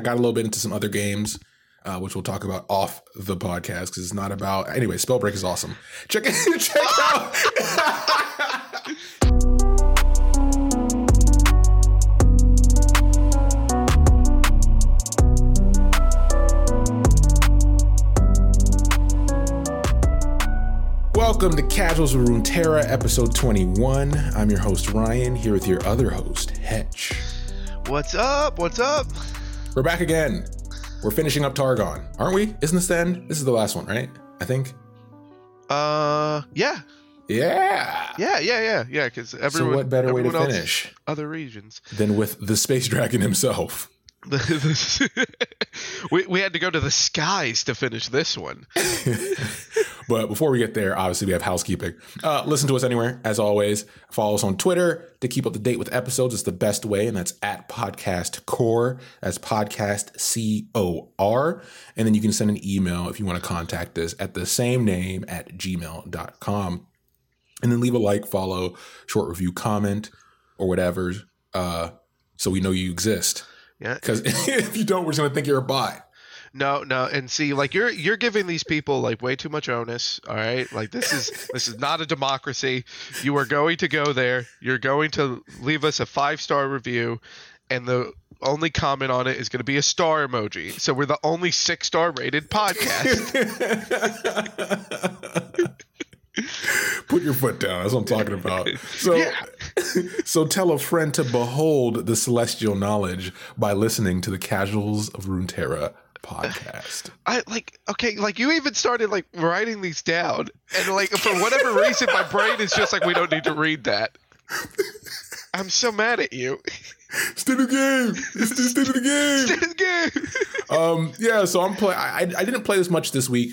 I got a little bit into some other games, uh, which we'll talk about off the podcast because it's not about. Anyway, Spellbreak is awesome. Check it. Check out. Welcome to Casuals with Runeterra, episode 21. I'm your host, Ryan, here with your other host, Hetch. What's up? What's up? We're back again. We're finishing up Targon, aren't we? Isn't this the end? This is the last one, right? I think. Uh, yeah, Yeah. yeah, yeah, yeah, yeah. Because everyone. so what better way to finish Other regions. than with the space dragon himself? we we had to go to the skies to finish this one. But before we get there, obviously we have housekeeping. Uh, listen to us anywhere, as always. Follow us on Twitter to keep up to date with episodes. It's the best way, and that's at Podcast Core. That's Podcast C O R. And then you can send an email if you want to contact us at the same name at gmail.com. And then leave a like, follow, short review, comment, or whatever, uh, so we know you exist. Yeah. Because if you don't, we're just going to think you're a bot. No, no, and see, like you're you're giving these people like way too much onus. All right, like this is this is not a democracy. You are going to go there. You're going to leave us a five star review, and the only comment on it is going to be a star emoji. So we're the only six star rated podcast. Put your foot down. That's what I'm talking about. So, Yeah. so tell a friend to behold the celestial knowledge by listening to the Casuals of Runeterra podcast. I like okay, like you even started like writing these down, and like for whatever reason, my brain is just like we don't need to read that. I'm so mad at you. Stay to the game. It's the state of the game. Um, yeah. So I'm play. I, I didn't play this much this week,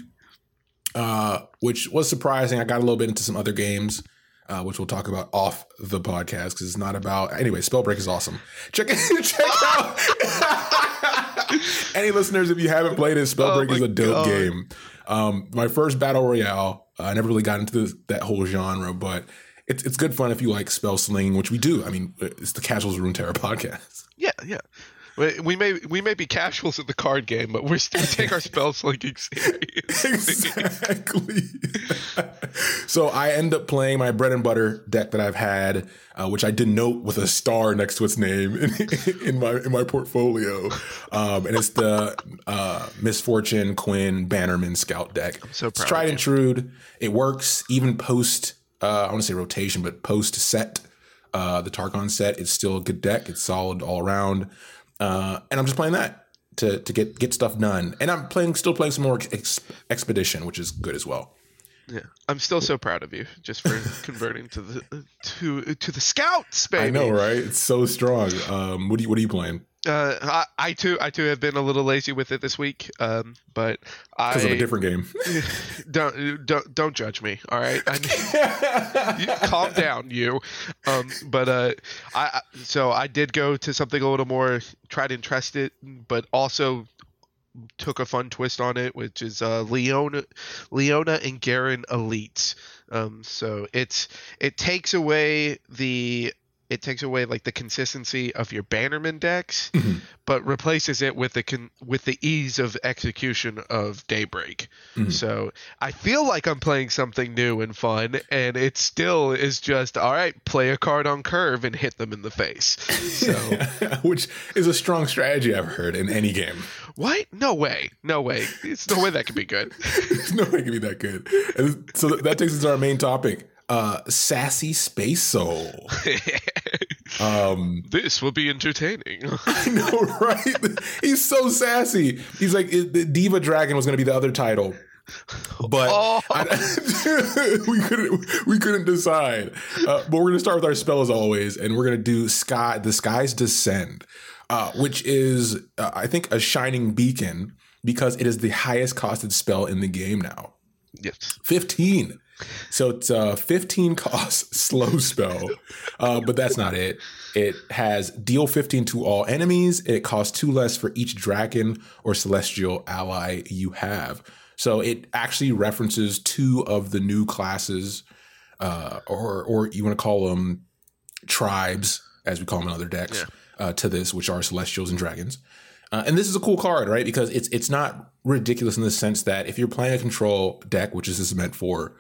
uh, which was surprising. I got a little bit into some other games. Uh, which we'll talk about off the podcast because it's not about anyway. Spellbreak is awesome. Check it. Check out. Any listeners, if you haven't played it, Spellbreak Oh is a dope God. game. Um, my first battle royale. Uh, I never really got into this, that whole genre, but it's it's good fun if you like spell slinging, which we do. I mean, it's the Casuals Runeterra podcast. Yeah, yeah. We we may we may be casuals at the card game, but we're still take our spell slinging serious. exactly. so I end up playing my bread and butter deck that I've had, uh, which I denote with a star next to its name in, in my in my portfolio, um, and it's the uh, Miss Fortune Quinn Bannerman Scout deck. I'm so proud. It's tried and true. It works even post. Uh, I want to say rotation, but post set. Uh, the Targon set, it's still a good deck. It's solid all around, uh, and I'm just playing that to to get get stuff done. And I'm playing, still playing some more ex- expedition, which is good as well. Yeah, I'm still so proud of you just for converting to the to to the scouts, baby. I know, right? It's so strong. Um, what do you what are you playing? Uh, I, I too I too have been a little lazy with it this week. Um, but I Because of a different game. don't don't don't judge me. All right, I, you, calm down, you. Um, but uh, I I- so I did go to something a little more tried and trusted, but also took a fun twist on it, which is uh, Leona, Leona and Garen elites. Um, so it's it takes away the it takes away like the consistency of your Bannerman decks, Mhm. but replaces it with the con- with the ease of execution of Daybreak. Mhm. So I feel like I'm playing something new and fun, and it still is just all right. Play a card on curve and hit them in the face. So which is a strong strategy I've heard in any game. what? No way, no way. It's no way that could be good. There's no way it can be that good. And so that takes us to our main topic. Uh, sassy space soul. Um, this will be entertaining. I know, right? He's so sassy. He's like it- the Diva Dragon was going to be the other title, but Oh. I- we couldn't we couldn't decide. Uh, but we're going to start with our spell as always, and we're going to do sky the skies descend, uh, which is uh, I think a shining beacon because it is the highest costed spell in the game now. yes. 15. So it's a 15 cost slow spell, uh, but that's not it. It has deal 15 to all enemies. It costs two less for each dragon or celestial ally you have. So it actually references two of the new classes, uh, or or you want to call them tribes, as we call them in other decks, uh, to this, which are celestials and dragons. Uh, and this is a cool card, right? Because it's it's not ridiculous in the sense that if you're playing a control deck, which this is meant for,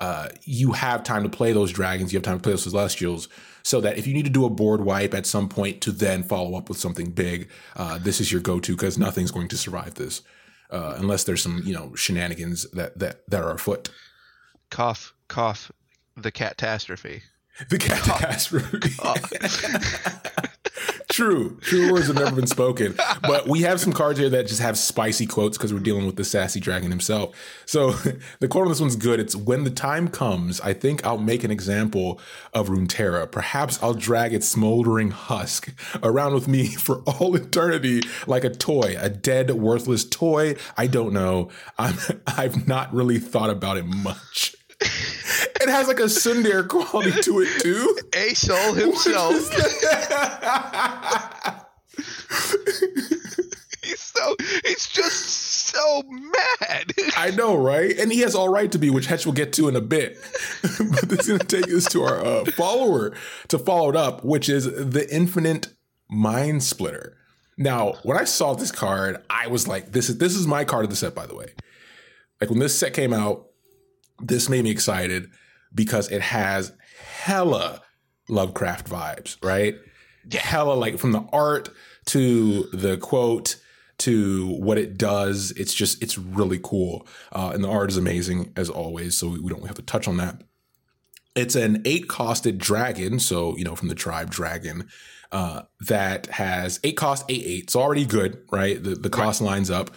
uh, you have time to play those dragons, you have time to play those celestials, so that if you need to do a board wipe at some point to then follow up with something big, uh, this is your go-to because nothing's going to survive this uh, unless there's some you know shenanigans that that that are afoot. Cough, cough. The catastrophe. The catastrophe. True. True words have never been spoken. But we have some cards here that just have spicy quotes because we're dealing with the sassy dragon himself. So the quote on this one's good. It's when the time comes, I think I'll make an example of Runeterra. Perhaps I'll drag its smoldering husk around with me for all eternity like a toy, a dead, worthless toy. I don't know. I'm I've not really thought about it much. It has like a tsundere quality to it too. A soul himself. he's so he's just so mad. I know, right? And he has all right to be, which Hetch will get to in a bit. but this is going to take us to our uh, follower to follow it up, which is the Infinite Mind Splitter. Now, when I saw this card, I was like, "This is this is my card of the set." By the way, like when this set came out, this made me excited because it has hella Lovecraft vibes, right? Yeah. Hella like from the art to the quote to what it does. It's just it's really cool, uh, and the art is amazing as always. So we don't have to touch on that. It's an eight costed dragon, so you know from the tribe dragon. Uh, that has eight cost, eight eight. It's already good, right? The the cost right. lines up,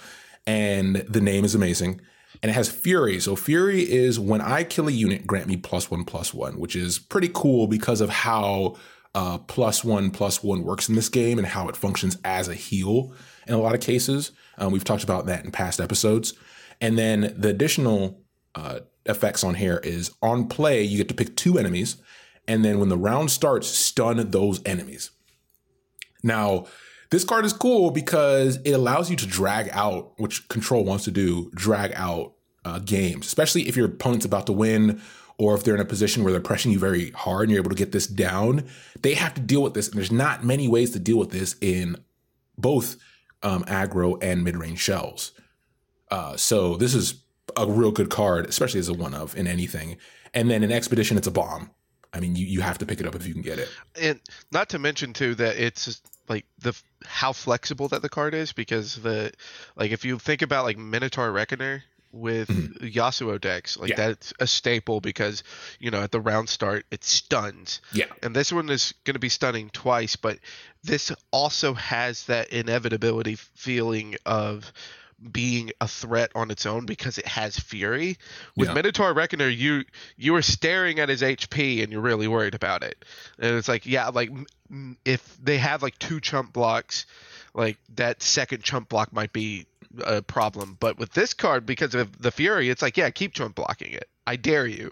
and the name is amazing and it has Fury. So Fury is when I kill a unit, grant me plus one plus one, which is pretty cool because of how uh, plus one plus one works in this game and how it functions as a heal in a lot of cases. Um, we've talked about that in past episodes. And then the additional uh, effects on here is on play, you get to pick two enemies. And then when the round starts, stun those enemies. Now, this card is cool because it allows you to drag out, which Control wants to do, drag out uh, games, especially if your opponent's about to win or if they're in a position where they're pressing you very hard and you're able to get this down. They have to deal with this, and there's not many ways to deal with this in both um, aggro and mid range shells. Uh, so this is a real good card, especially as a one of in anything. And then in Expedition, it's a bomb. I mean, you, you have to pick it up if you can get it. And not to mention too that it's like the how flexible that the card is because the like if you think about like Minotaur Reckoner with mm-hmm. Yasuo decks, like yeah. that's a staple because you know at the round start it stuns. Yeah. And this one is going to be stunning twice, but this also has that inevitability feeling of being a threat on its own because it has fury. With yeah. Minotaur Reckoner, you you are staring at his HP and you're really worried about it. And it's like, yeah, like if they have like two chump blocks, like that second chump block might be a problem. But with this card, because of the fury, it's like, yeah, keep chump blocking it. I dare you.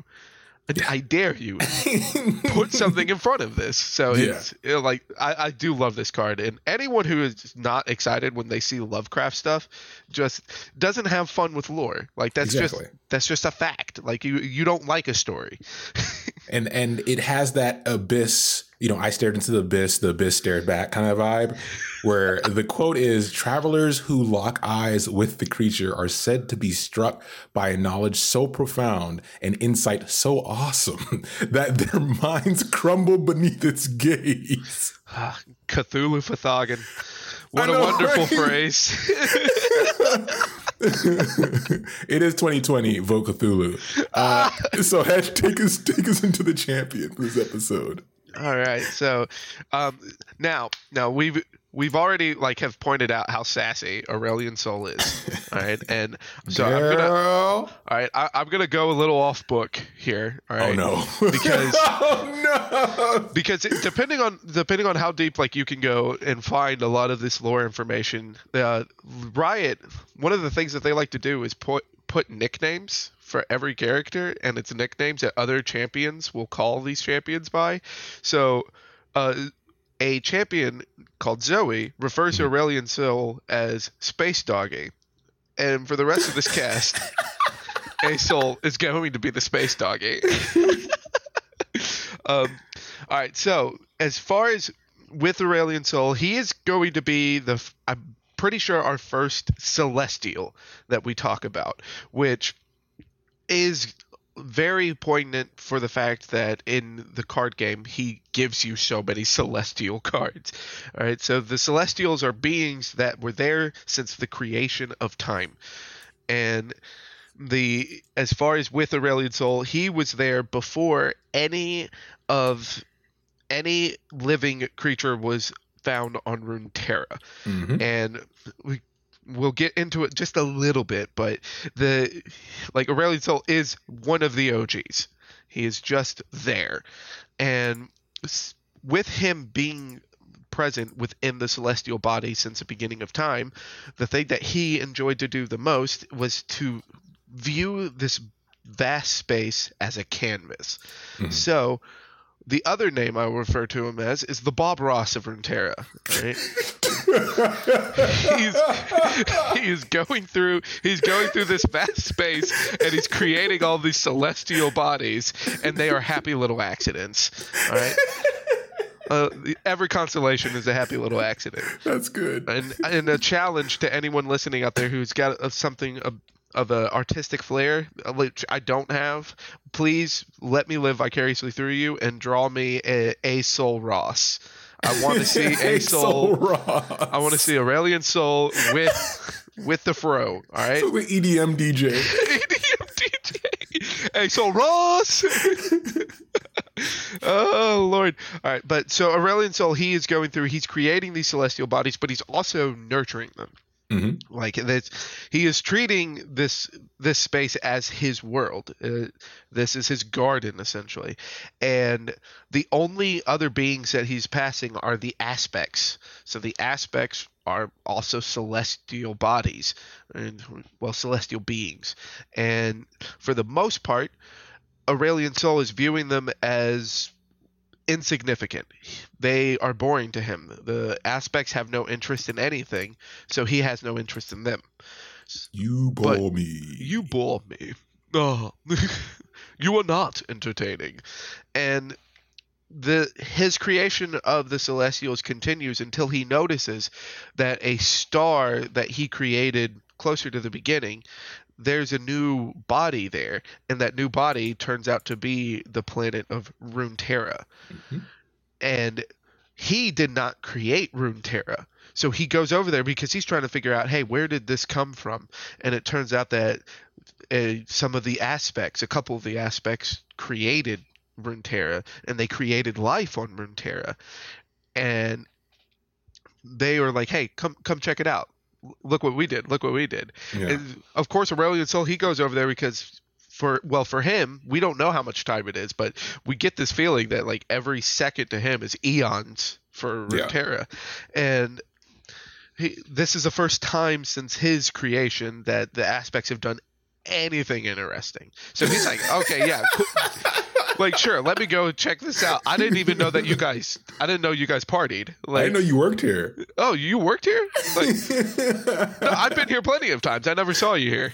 I dare you put something in front of this. So yeah. it's you know, like I, I do love this card, and anyone who is not excited when they see Lovecraft stuff just doesn't have fun with lore. Like that's exactly. just that's just a fact. Like you you don't like a story. and and it has that abyss you know, I stared into the abyss, the abyss stared back kind of vibe, where the quote is Travelers who lock eyes with the creature are said to be struck by a knowledge so profound and insight so awesome that their minds crumble beneath its gaze. Ah, Cthulhu Fhtagn. What know, a wonderful right? phrase. it is 2020, Vote Cthulhu. Uh, so, take us, take us into the champion this episode. All right. So, um, now, now we've we've already like have pointed out how sassy Aurelion Sol is. All right, and so Girl. I'm gonna. All right, I, am gonna go a little off book here. All right. Oh no. Because. oh no. Because it, depending on depending on how deep like you can go and find a lot of this lore information, uh, Riot. One of the things that they like to do is put put nicknames for every character and its nicknames that other champions will call these champions by. So, uh, a champion called Zoe refers to mm-hmm. Aurelion Sol as Space Doggy. And for the rest of this cast, A Soul is going to be the Space Doggy. um, all right, so as far as with Aurelion Sol, he is going to be the. I'm pretty sure our first celestial that we talk about, which is very poignant for the fact that in the card game he gives you so many celestial cards. All right, so the celestials are beings that were there since the creation of time. And the as far as with Aurelion Sol, he was there before any of any living creature was found on Runeterra. Mhm. And we we'll get into it just a little bit, but the like Aurelion Sol is one of the OGs. He is just there. And with him being present within the celestial body since the beginning of time, the thing that he enjoyed to do the most was to view this vast space as a canvas. Mhm. So, the other name I will refer to him as is the Bob Ross of Runeterra. Right? he's he's going through he's going through this vast space and he's creating all these celestial bodies and they are happy little accidents. All right. Uh, every constellation is a happy little accident That's good. and and a challenge to anyone listening out there who's got a, something of, of a artistic flair uh, which I don't have. Please let me live vicariously through you and draw me a, a Soul Ross. I want to see a Soul. Ross. I want to see Aurelion Sol with with the fro. All right. So the EDM DJ. EDM DJ. Hey, Soul Ross. oh Lord! All right, but so Aurelion Sol, he is going through. He's creating these celestial bodies, but he's also nurturing them. Hmm Like this, he is treating this this space as his world. Uh, this is his garden essentially, and the only other beings that he's passing are the aspects. So the aspects are also celestial bodies, and well, celestial beings. And for the most part, Aurelion Sol is viewing them as insignificant. They are boring to him. The aspects have no interest in anything, so he has no interest in them. You But bore me. You bore me. Oh, you are not entertaining. And the his creation of the celestials continues until he notices that a star that he created closer to the beginning there's a new body there and that new body turns out to be the planet of Runeterra. Mhm. and he did not create Runeterra. So he goes over there because he's trying to figure out hey where did this come from? And it turns out that uh, some of the aspects a couple of the aspects created Runeterra and they created life on Runeterra. And they were like hey come come check it out look what we did look what we did Yeah. and of course Aurelion Sol he goes over there because for well for him we don't know how much time it is but we get this feeling that like every second to him is eons for Yeah. Runeterra and he, this is the first time since his creation that the aspects have done anything interesting so he's like okay yeah. Like sure let me go check this out i didn't even know that you guys i didn't know you guys partied I didn't know you worked here. oh you worked here like no, I've been here plenty of times. I never saw you here.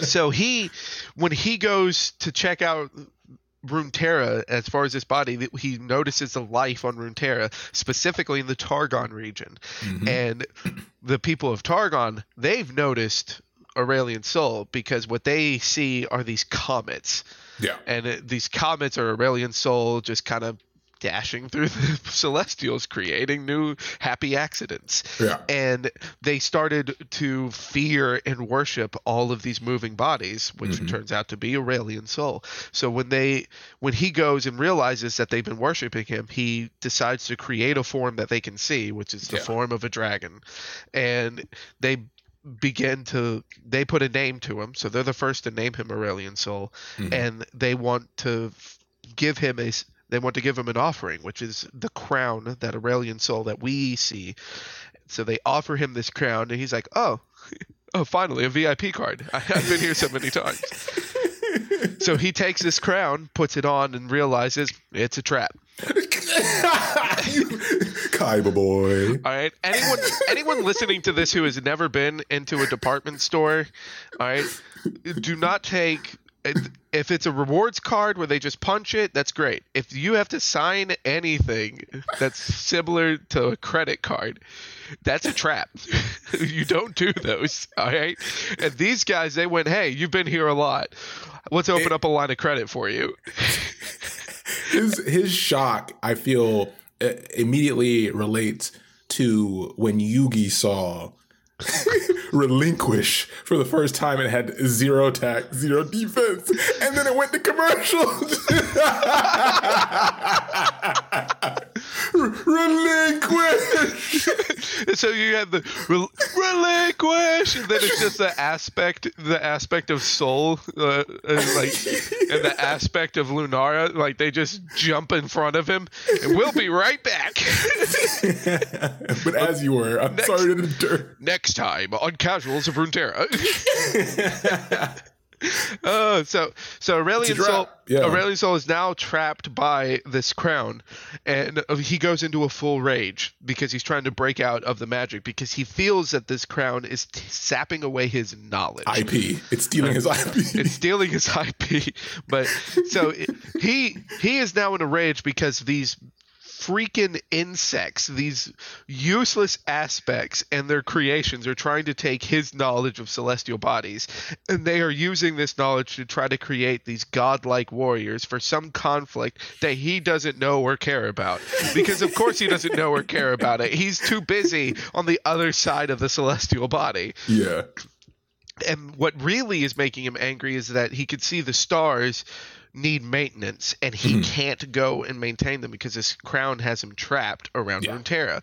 so he, when he goes to check out Runeterra, as far as this body, he notices the life on Runeterra, specifically in the Targon region, Mhm. and the people of Targon, they've noticed Aurelion Sol because what they see are these comets, Yeah. and it, these comets are Aurelion Sol just kind of dashing through the celestials, creating new happy accidents Yeah. and they started to fear and worship all of these moving bodies which Mhm. turns out to be aurelion sol so when they when he goes and realizes that they've been worshiping him he decides to create a form that they can see which is the Yeah. form of a dragon and they begin to they put a name to him so they're the first to name him aurelion sol Mhm. and they want to give him a they want to give him an offering which is the crown that aurelion sol that we see. So they offer him this crown and he's like oh oh finally a vip card. I, i've been here so many times. So he takes this crown puts it on and realizes it's a trap Kaiba boy. all right anyone anyone listening to this who has never been into a department store all right do not take if it's a rewards card where they just punch it, that's great. If you have to sign anything that's similar to a credit card, that's a trap. you don't do those, all right? And these guys, they went, "Hey, you've been here a lot. Let's open up a line of credit for you." his his shock, I feel, Uh, immediately relates to when Yugi saw relinquish for the first time and had zero attack, zero defense, and then it went to commercials. relinquish. so you have the rel- relinquish, and then it's just the aspect, the aspect of Soul, uh, and like, and the aspect of Lunara, like they just jump in front of him, and we'll be right back. but as you were, I'm Next- sorry to endure. Next time on Casuals of Runeterra. Uh, so so Aurelion Sol yeah. Aurelion Sol is now trapped by this crown, and he goes into a full rage because he's trying to break out of the magic because he feels that this crown is t- sapping away his knowledge. IP. It's stealing his IP. it's stealing his IP. But so it, he he is now in a rage because these freaking insects, these useless aspects and their creations are trying to take his knowledge of celestial bodies and they are using this knowledge to try to create these godlike warriors for some conflict that he doesn't know or care about. Because of course he doesn't know or care about it. He's too busy on the other side of the celestial body yeah. and what really is making him angry is that he could see the stars need maintenance and he Mm-hmm. can't go and maintain them because his crown has him trapped around Yeah. Runeterra.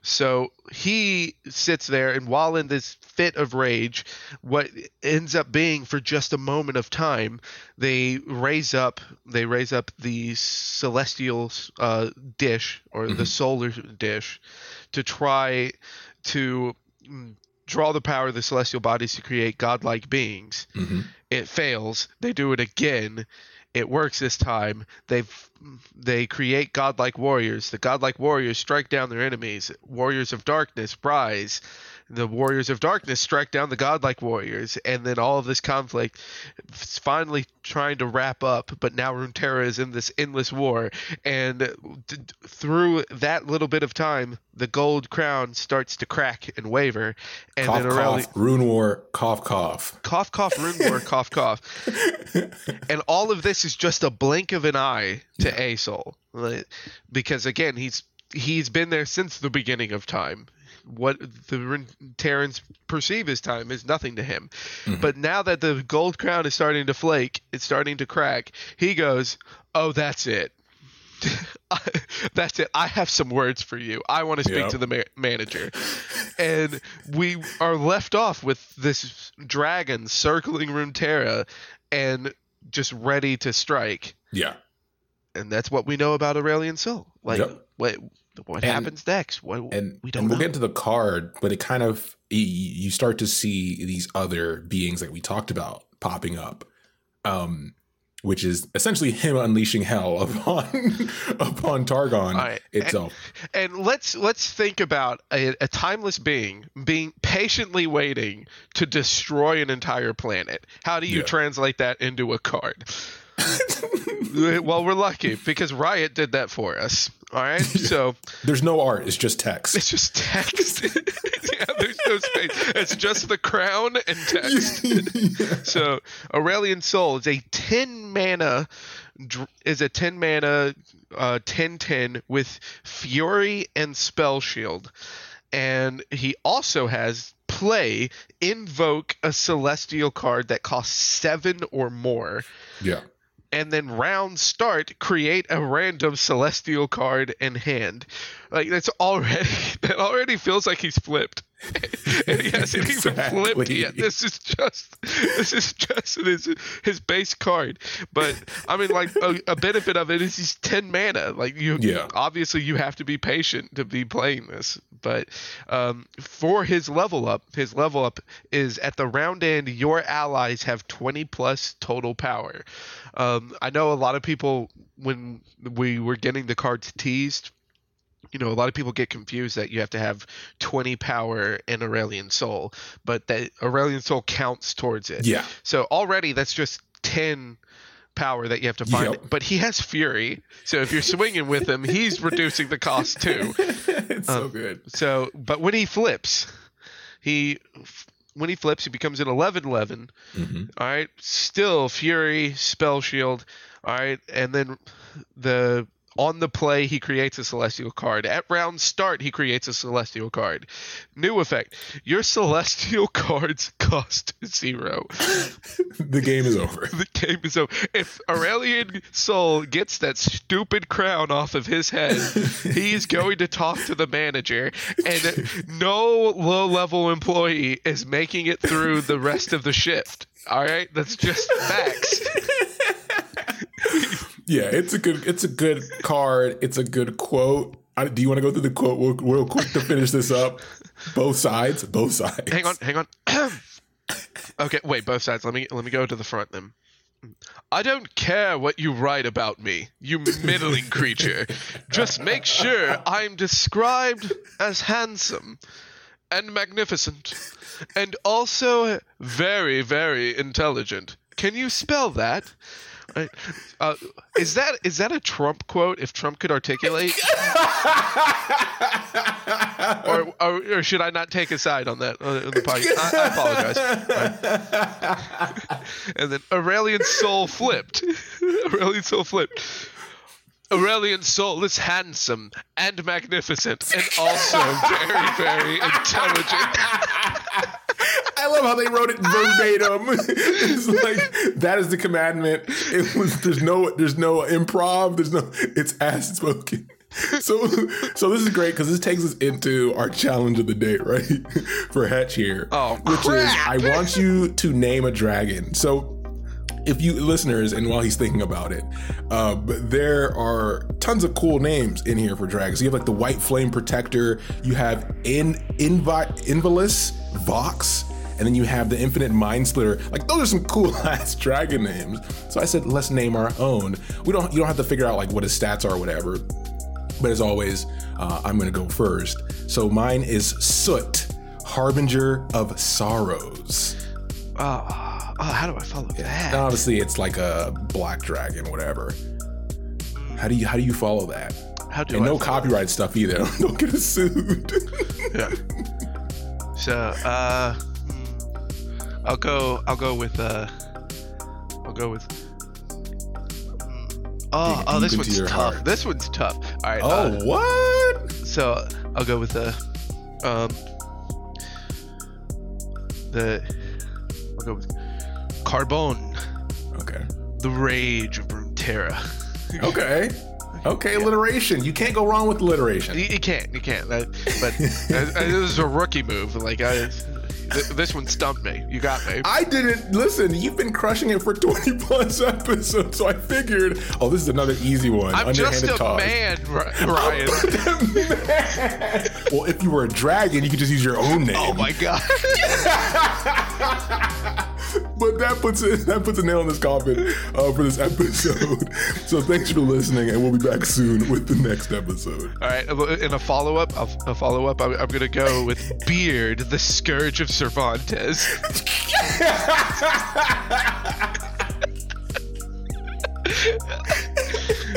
So he sits there, and while in this fit of rage, what ends up being for just a moment of time, they raise up they raise up the celestial uh, dish or Mm-hmm. the solar dish to try to mm, draw the power of the celestial bodies to create godlike beings. Mhm. It fails. They do it again. It works this time. They they create godlike warriors. The godlike warriors strike down their enemies. Warriors of darkness rise. The warriors of darkness strike down the godlike warriors, and then all of this conflict is finally trying to wrap up. But now Runeterra is in this endless war, and d- through that little bit of time, the gold crown starts to crack and waver, and Cough, then Aureli- cough. Rune war. Cough, cough. cough cough rune war cough cough and all of this is just a blink of an eye to Asol Like, because again he's he's been there since the beginning of time what the Terrans perceive as time is nothing to him mm-hmm. but now that the gold crown is starting to flake it's starting to crack he goes oh that's it that's it. I have some words for you. I want to speak Yep. to the ma- manager. And we are left off with this dragon circling Runeterra and just ready to strike. Yeah. And that's what we know about Aurelion Sol. Like, Yep. what what And- happens next? What and we don't and we'll know. get to the card, but it kind of you start to see these other beings that we talked about popping up, um, which is essentially him unleashing hell upon upon Targon right. itself. And let's let's think about a, a timeless being being patiently waiting to destroy an entire planet. How do you Yeah. translate that into a card? well, we're lucky because Riot did that for us. All right, so There's no art; it's just text. it's just text. yeah, there's no space. It's just the crown and text. so Aurelion Sol is a 10 mana is a 10 mana uh 10 10 with Fury and Spell Shield. And he also has play invoke a celestial card that costs 7 or more yeah, and then round start create a random celestial card in hand like that's already that already feels like he's flipped. And he hasn't even flipped Exactly. yet. This is just this is just his his base card. But i mean like a, a benefit of it is he's 10 mana. Like you Yeah. obviously you have to be patient to be playing this. But um, for his level up his level up is at the round end your allies have 20 plus total power. Um, i know a lot of people when we were getting the cards teased you know, a lot of people get confused that you have to have 20 power and Aurelion Sol, but that Aurelion Sol counts towards it. yeah, So already that's just ten power that you have to find. Yep. But he has fury, so if you're swinging with him, he's reducing the cost too. it's so Um, good. So, but when he flips, he when he flips, he becomes an 11-11. Mhm. All right, still fury, spell shield. All right, and then the on the play he creates a celestial card. At round start he creates a celestial card. New effect: your celestial cards cost zero. The game is over. The game is over. If Aurelion Sol gets that stupid crown off of his head, he's going to talk to the manager, and no low level employee is making it through the rest of the shift. All right, that's just facts. Yeah, it's a good it's a good card. It's a good quote. I, do you want to go through the quote real, real quick to finish this up? Both sides, both sides. Hang on, hang on. okay, wait, both sides. Let me let me go to the front then. I don't care what you write about me, you middling creature. Just make sure I'm described as handsome and magnificent and also very, very intelligent. Can you spell that? Right. Uh, is that is that a Trump quote? If Trump could articulate, or, or, or should I not take a side on that on the podcast? I, I apologize. and then Aurelion Sol flipped. Aurelion Sol flipped. Aurelion Sol is handsome and magnificent, and also very, very intelligent. I love how they wrote it verbatim. it's like that is the commandment. It was there's no there's no improv. There's no it's as spoken. So so this is great because this takes us into our challenge of the day, right? For Hetch here, Oh, which is. I want you to name a dragon. So if you listeners and while he's thinking about it uh, but there are tons of cool names in here for dragons you have like the white flame protector you have in Invi- invalus vox and then you have the infinite mind splitter like those are some cool ass dragon names so i said let's name our own we don't you don't have to figure out like what his stats are or whatever but as always uh, i'm gonna go first so mine is soot harbinger of sorrows Oh, oh, how do I follow that? and obviously, it's like a black dragon, whatever. How do you how do you follow that? How do And I no copyright stuff either. Don't get us sued. Yeah. So, uh, I'll go. I'll go with. Uh, I'll go with. hmm, Oh, oh, this one's tough. heart. This one's tough. All right. oh, uh, what? so I'll go with the, um, the. I'll go with Carbone, Okay. the Rage of Runeterra. Okay. Okay, alliteration. You can't go wrong with alliteration. You, you can't, you can't. That, but uh, uh, this is a rookie move. Like I, th- this one stumped me. You got me. I didn't listen. You've been crushing it for 20 plus episodes, so I figured, oh, this is another easy one. I'm just a toss. man, Ryan. well, if you were a dragon, you could just use your own name. Oh my god. but that puts it that puts a nail in this coffin uh, for this episode. so thanks for listening, and we'll be back soon with the next episode. All right, in a follow up, a follow up, I'm, I'm gonna go with Beard, the Scourge of Cervantes.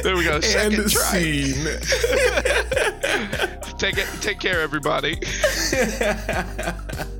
there we go. Second and try. scene. Take it. Take care, everybody.